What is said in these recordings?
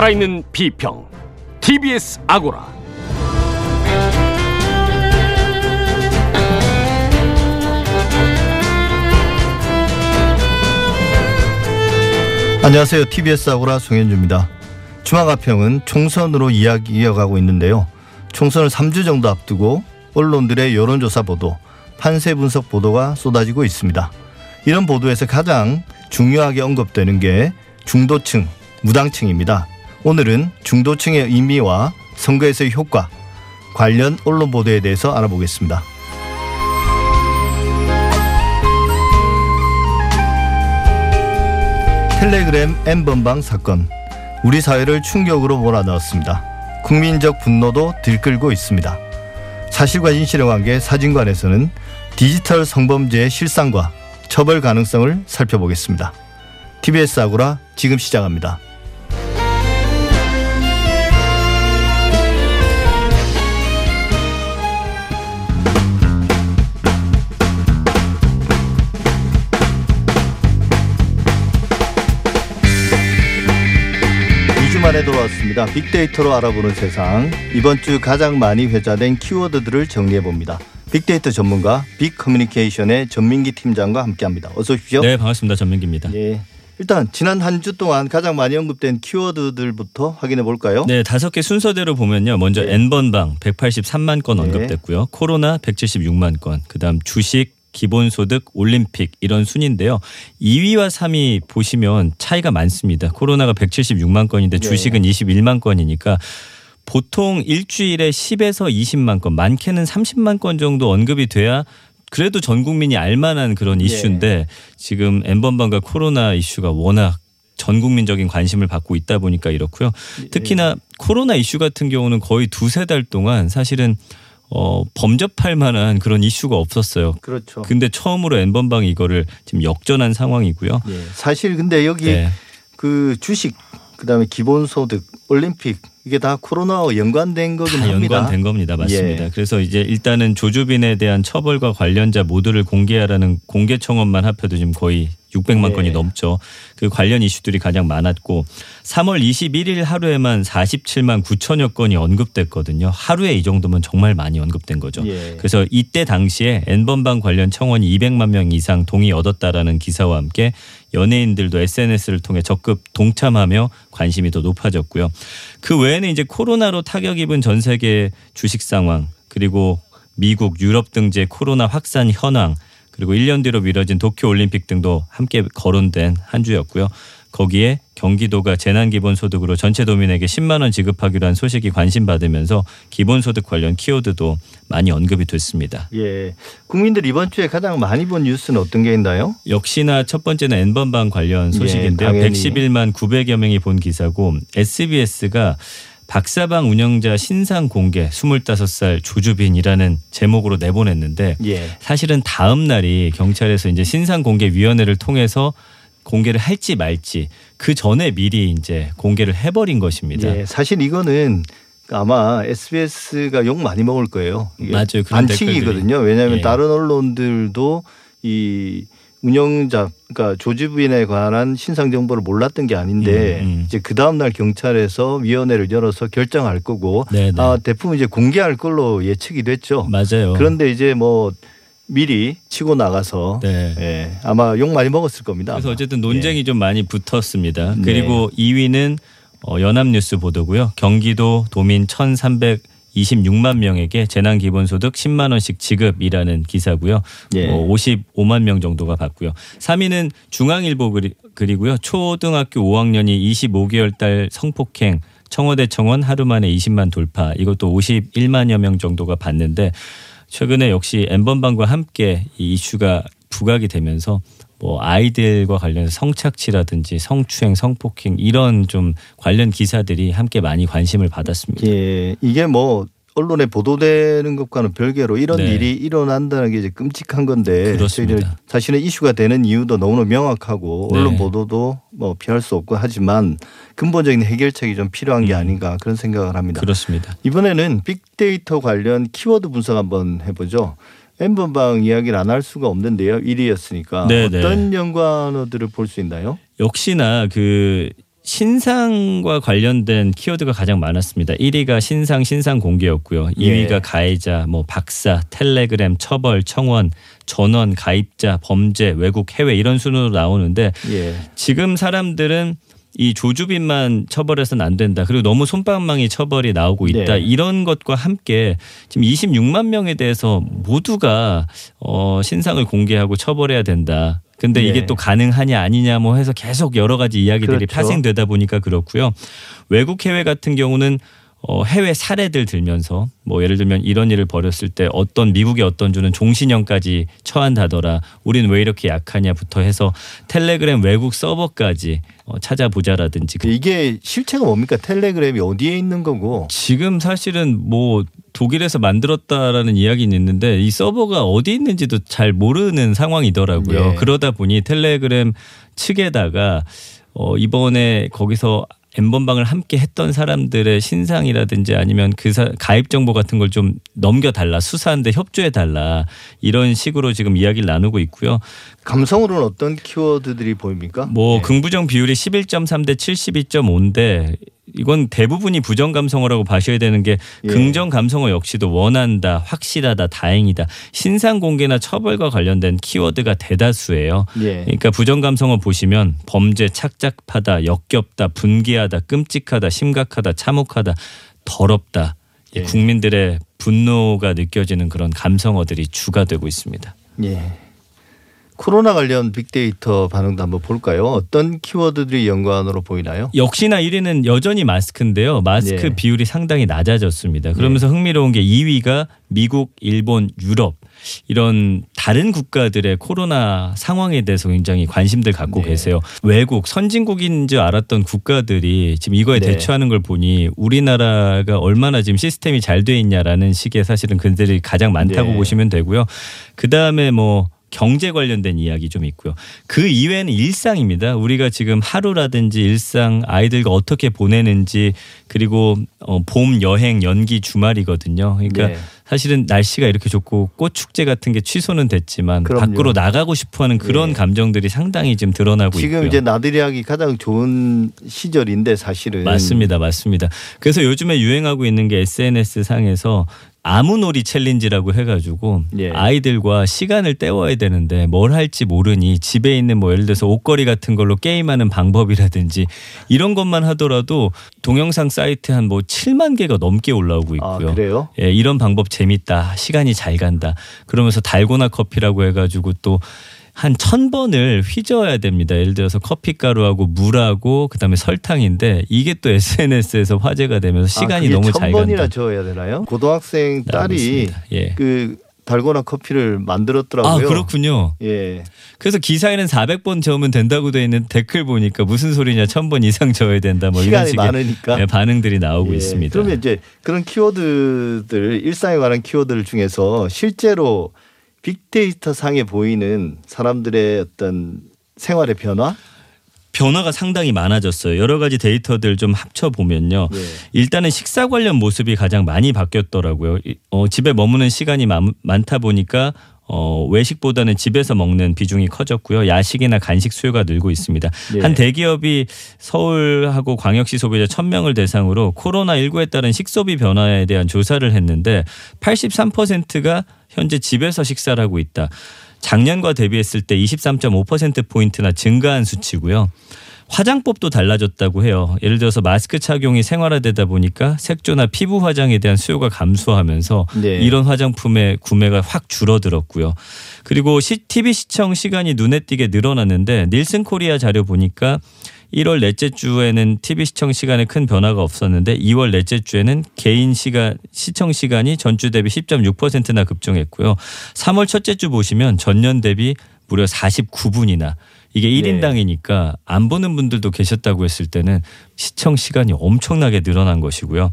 살아있는 비평 TBS 아고라 안녕하세요. TBS 아고라 송현주입니다. 주마가평은 총선으로 이야기 이어가고 있는데요. 총선을 3주 정도 앞두고 언론들의 여론조사 보도, 판세 분석 보도가 쏟아지고 있습니다. 이런 보도에서 가장 중요하게 언급되는 게 중도층, 무당층입니다. 오늘은 중도층의 의미와 선거에서의 효과, 관련 언론 보도에 대해서 알아보겠습니다. 텔레그램 N번방 사건 우리 사회를 충격으로 몰아넣었습니다. 국민적 분노도 들끓고 있습니다. 사실과 진실의 관계 사진관에서는 디지털 성범죄의 실상과 처벌 가능성을 살펴보겠습니다. TBS 아고라 지금 시작합니다. 주 만에 돌아왔습니다. 빅데이터로 알아보는 세상. 이번 주 가장 많이 회자된 키워드들을 정리해 봅니다. 빅데이터 전문가 빅커뮤니케이션의 전민기 팀장과 함께합니다. 어서 오십시오. 네, 반갑습니다. 전민기입니다. 예. 일단 지난 한 주 동안 가장 많이 언급된 키워드들부터 확인해 볼까요? 네, 다섯 개 순서대로 보면요. 먼저 네. N번방 183만 건 네. 언급됐고요. 코로나 176만 건, 그다음 주식, 기본소득, 올림픽 이런 순인데요. 2위와 3위 보시면 차이가 많습니다. 코로나가 176만 건인데 네. 주식은 21만 건이니까 보통 일주일에 10에서 20만 건, 많게는 30만 건 정도 언급이 돼야 그래도 전 국민이 알만한 그런 네. 이슈인데 지금 N번방과 코로나 이슈가 워낙 전 국민적인 관심을 받고 있다 보니까 이렇고요. 특히나 코로나 이슈 같은 경우는 거의 두세 달 동안 사실은 어, 범접할 만한 그런 이슈가 없었어요. 그렇죠. 근데 처음으로 N번방이 이거를 지금 역전한 상황이고요. 예. 사실 근데 여기 네. 그 주식 그다음에 기본소득, 올림픽 이게 다 코로나와 연관된 거긴 다 합니다. 연관된 겁니다. 맞습니다. 예. 그래서 이제 일단은 조주빈에 대한 처벌과 관련자 모두를 공개하라는 공개 청원만 합해도 지금 거의 600만 예. 건이 넘죠. 그 관련 이슈들이 가장 많았고 3월 21일 하루에만 47만 9천여 건이 언급됐거든요. 하루에 이 정도면 정말 많이 언급된 거죠. 예. 그래서 이때 당시에 N번방 관련 청원이 200만 명 이상 동의 얻었다라는 기사와 함께 연예인들도 SNS를 통해 적극 동참하며 관심이 더 높아졌고요. 그 외에 는 이제 코로나로 타격 입은 전 세계 주식 상황 그리고 미국, 유럽 등지의 코로나 확산 현황 그리고 1년 뒤로 미뤄진 도쿄 올림픽 등도 함께 거론된 한 주였고요. 거기에 경기도가 재난기본소득으로 전체 도민에게 10만 원 지급하기로 한 소식이 관심 받으면서 기본소득 관련 키워드도 많이 언급이 됐습니다. 예. 국민들 이번 주에 가장 많이 본 뉴스는 어떤 게 있나요? 역시나 첫 번째는 N번방 관련 소식인데요. 예, 당연히. 111만 900여 명이 본 기사고 SBS가 박사방 운영자 신상 공개 25살 조주빈이라는 제목으로 내보냈는데 예. 사실은 다음 날이 경찰에서 이제 신상 공개 위원회를 통해서 공개를 할지 말지 그 전에 미리 이제 공개를 해버린 것입니다. 예. 사실 이거는 아마 SBS가 욕 많이 먹을 거예요. 맞아요. 반칙이거든요. 왜냐하면 예. 다른 언론들도 이 운영자 그러니까 조지부인에 관한 신상 정보를 몰랐던 게 아닌데 음, 음. 이제 그 다음 날 경찰에서 위원회를 열어서 결정할 거고 네, 네. 아 대부분 이제 공개할 걸로 예측이 됐죠. 맞아요. 그런데 이제 뭐 미리 치고 나가서 네. 예, 아마 욕 많이 먹었을 겁니다. 그래서 아마. 어쨌든 논쟁이 좀 많이 붙었습니다. 네. 그리고 2위는 어, 연합뉴스 보도고요. 경기도 도민 1,326만 명에게 재난 기본소득 10만 원씩 지급이라는 기사고요. 예. 뭐 55만 명 정도가 받고요. 3위는 중앙일보 그리, 그리고요. 초등학교 5학년이 25개월 달 성폭행 청와대 청원 하루 만에 20만 돌파 이것도 51만여 명 정도가 받는데 최근에 역시 엠번방과 함께 이 이슈가 부각이 되면서 뭐 아이들과 관련해서 성착취라든지 성추행, 성폭행 이런 좀 관련 기사들이 함께 많이 관심을 받았습니다. 예, 이게 뭐 언론에 보도되는 것과는 별개로 이런 네. 일이 일어난다는 게 이제 끔찍한 건데 그렇습니다. 사실은 이슈가 되는 이유도 너무나 명확하고 네. 언론 보도도 뭐 피할 수 없고 하지만 근본적인 해결책이 좀 필요한 게 음. 아닌가 그런 생각을 합니다. 그렇습니다. 이번에는 빅데이터 관련 키워드 분석 한번 해보죠. 엠번방 이야기를 안 할 수가 없는데요. 1위였으니까 네, 네. 어떤 연관어들을 볼 수 있나요? 역시나 그 신상과 관련된 키워드가 가장 많았습니다. 1위가 신상 신상 공개였고요. 2위가 예. 가해자, 뭐 박사, 텔레그램, 처벌, 청원, 전원, 가입자, 범죄, 외국, 해외 이런 순으로 나오는데 예. 지금 사람들은 이 조주빈만 처벌해서는 안 된다. 그리고 너무 솜방망이 처벌이 나오고 있다. 네. 이런 것과 함께 지금 26만 명에 대해서 모두가 어 신상을 공개하고 처벌해야 된다. 근데 네. 이게 또 가능하냐 아니냐 뭐 해서 계속 여러 가지 이야기들이 그렇죠. 파생되다 보니까 그렇고요. 외국 해외 같은 경우는 어, 해외 사례들 들면서 뭐 예를 들면 이런 일을 벌였을 때 어떤 미국의 어떤 주는 종신형까지 처한다더라. 우리는 왜 이렇게 약하냐부터 해서 텔레그램 외국 서버까지 어, 찾아보자라든지 그 이게 실체가 뭡니까? 텔레그램이 어디에 있는 거고? 지금 사실은 뭐 독일에서 만들었다라는 이야기는 있는데 이 서버가 어디 있는지도 잘 모르는 상황이더라고요. 예. 그러다 보니 텔레그램 측에다가 어 이번에 거기서 엠번방을 함께 했던 사람들의 신상이라든지 아니면 그 사- 가입 정보 같은 걸 좀 넘겨달라 수사하는데 협조해달라 이런 식으로 지금 이야기를 나누고 있고요. 감성으로는 어떤 키워드들이 보입니까? 뭐 예. 긍부정 비율이 11.3 대 72.5인데 이건 대부분이 부정 감성어라고 봐셔야 되는 게 예. 긍정 감성어 역시도 원한다, 확실하다, 다행이다. 신상 공개나 처벌과 관련된 키워드가 대다수예요. 예. 그러니까 부정 감성어 보시면 범죄 착잡하다, 역겹다, 분개하다, 끔찍하다, 심각하다, 참혹하다, 더럽다. 이 예. 국민들의 분노가 느껴지는 그런 감성어들이 주가 되고 있습니다. 예. 코로나 관련 빅데이터 반응도 한번 볼까요? 어떤 키워드들이 연관으로 보이나요? 역시나 1위는 여전히 마스크인데요. 마스크 예. 비율이 상당히 낮아졌습니다. 그러면서 흥미로운 게 2위가 미국, 일본, 유럽 이런 다른 국가들의 코로나 상황에 대해서 굉장히 관심들 갖고 네. 계세요. 외국 선진국인 줄 알았던 국가들이 지금 이거에 네. 대처하는 걸 보니 우리나라가 얼마나 지금 시스템이 잘 돼 있냐라는 식의 사실은 글들이 가장 많다고 네. 보시면 되고요. 그 다음에 뭐 경제 관련된 이야기 좀 있고요. 그 이외에는 일상입니다. 우리가 지금 하루라든지 일상 아이들과 어떻게 보내는지 그리고 어, 봄 여행 연기 주말이거든요. 그러니까 네. 사실은 날씨가 이렇게 좋고 꽃 축제 같은 게 취소는 됐지만 그럼요. 밖으로 나가고 싶어하는 그런 예. 감정들이 상당히 지금 드러나고 지금 있고요. 이제 나들이 하기 가장 좋은 시절인데 사실은 맞습니다, 맞습니다. 그래서 요즘에 유행하고 있는 게 SNS 상에서 아무놀이 챌린지라고 해가지고 예. 아이들과 시간을 때워야 되는데 뭘 할지 모르니 집에 있는 뭐 예를 들어서 옷걸이 같은 걸로 게임하는 방법이라든지 이런 것만 하더라도 동영상 사이트에 한뭐 7만 개가 넘게 올라오고 아, 있고요. 그래요? 예, 이런 방법 재밌다. 시간이 잘 간다. 그러면서 달고나 커피라고 해가지고 또 한 천 번을 휘저어야 됩니다. 예를 들어서 커피 가루하고 물하고 그다음에 설탕인데 이게 또 SNS에서 화제가 되면서 시간이 아, 너무 천잘 번이나 간다. 저어야 되나요? 고등학생 나오고 딸이. 예. 그 달고나 커피를 만들었더라고요. 아 그렇군요. 예. 그래서 기사에는 400번 저으면 된다고 돼 있는 댓글 보니까 무슨 소리냐 천번 이상 저어야 된다 뭐 이런 식의 많으니까. 예, 반응들이 나오고 예. 있습니다. 그러면 이제 그런 키워드들 일상에 관한 키워드들 중에서 실제로 빅데이터 상에 보이는 사람들의 어떤 생활의 변화? 변화가 상당히 많아졌어요. 여러 가지 데이터들 좀 합쳐 보면요. 예. 일단은 식사 관련 모습이 가장 많이 바뀌었더라고요. 이- 어, 집에 머무는 시간이 많, 많다 보니까 어, 외식보다는 집에서 먹는 비중이 커졌고요. 야식이나 간식 수요가 늘고 있습니다. 예. 한 대기업이 서울하고 광역시 소비자 1000명을 대상으로 코로나19에 따른 식소비 변화에 대한 조사를 했는데 83%가 현재 집에서 식사를 하고 있다. 작년과 대비했을 때 23.5%포인트나 증가한 수치고요. 화장법도 달라졌다고 해요. 예를 들어서 마스크 착용이 생활화되다 보니까 색조나 피부 화장에 대한 수요가 감소하면서 네. 이런 화장품의 구매가 확 줄어들었고요. 그리고 시, TV 시청 시간이 눈에 띄게 늘어났는데 닐슨 코리아 자료 보니까 1월 넷째 주에는 TV 시청 시간에 큰 변화가 없었는데 2월 넷째 주에는 개인 시간 시청 시간이 전주 대비 10.6%나 급증했고요. 3월 첫째 주 보시면 전년 대비 무려 49분이나 이게 네. 1인당이니까 안 보는 분들도 계셨다고 했을 때는 시청 시간이 엄청나게 늘어난 것이고요.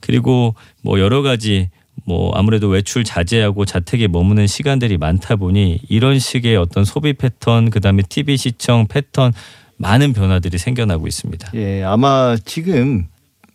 그리고 뭐 여러 가지 뭐 아무래도 외출 자제하고 자택에 머무는 시간들이 많다 보니 이런 식의 어떤 소비 패턴 그다음에 TV 시청 패턴 많은 변화들이 생겨나고 있습니다. 예, 아마 지금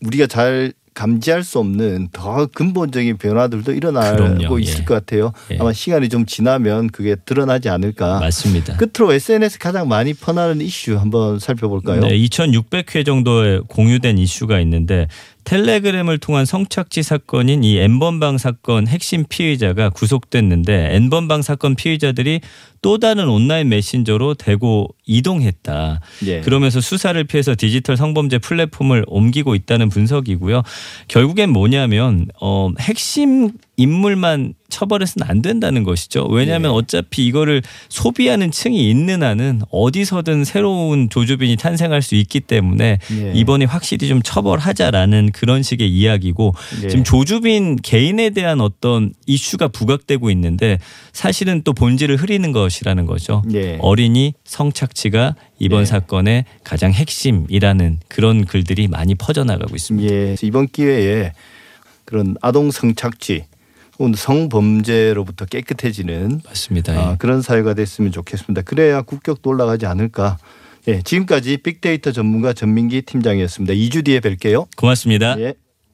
우리가 잘 감지할 수 없는 더 근본적인 변화들도 일어나고 그럼요. 있을 예. 것 같아요. 예. 아마 시간이 좀 지나면 그게 드러나지 않을까. 맞습니다. 끝으로 SNS 가장 많이 퍼나는 이슈 한번 살펴볼까요? 네, 2,600회 정도의 공유된 이슈가 있는데 텔레그램을 통한 성착취 사건인 이 N번방 사건 핵심 피의자가 구속됐는데 N번방 사건 피의자들이 또 다른 온라인 메신저로 대고 이동했다. 예. 그러면서 수사를 피해서 디지털 성범죄 플랫폼을 옮기고 있다는 분석이고요. 결국엔 뭐냐면 어 핵심 인물만 처벌해서는 안 된다는 것이죠. 왜냐하면 예. 어차피 이거를 소비하는 층이 있는 한은 어디서든 새로운 조주빈이 탄생할 수 있기 때문에 예. 이번에 확실히 좀 처벌하자라는 그런 식의 이야기고 예. 지금 조주빈 개인에 대한 어떤 이슈가 부각되고 있는데 사실은 또 본질을 흐리는 것이라는 거죠. 예. 어린이 성착취가 이번 예. 사건의 가장 핵심이라는 그런 글들이 많이 퍼져나가고 있습니다. 예. 이번 기회에 그런 아동 성착취 혹은 성범죄로부터 깨끗해지는 맞습니다. 아, 예. 그런 사회가 됐으면 좋겠습니다. 그래야 국격도 올라가지 않을까. 예, 지금까지 빅데이터 전문가 전민기 팀장이었습니다. 2주 뒤에 뵐게요. 고맙습니다. 예.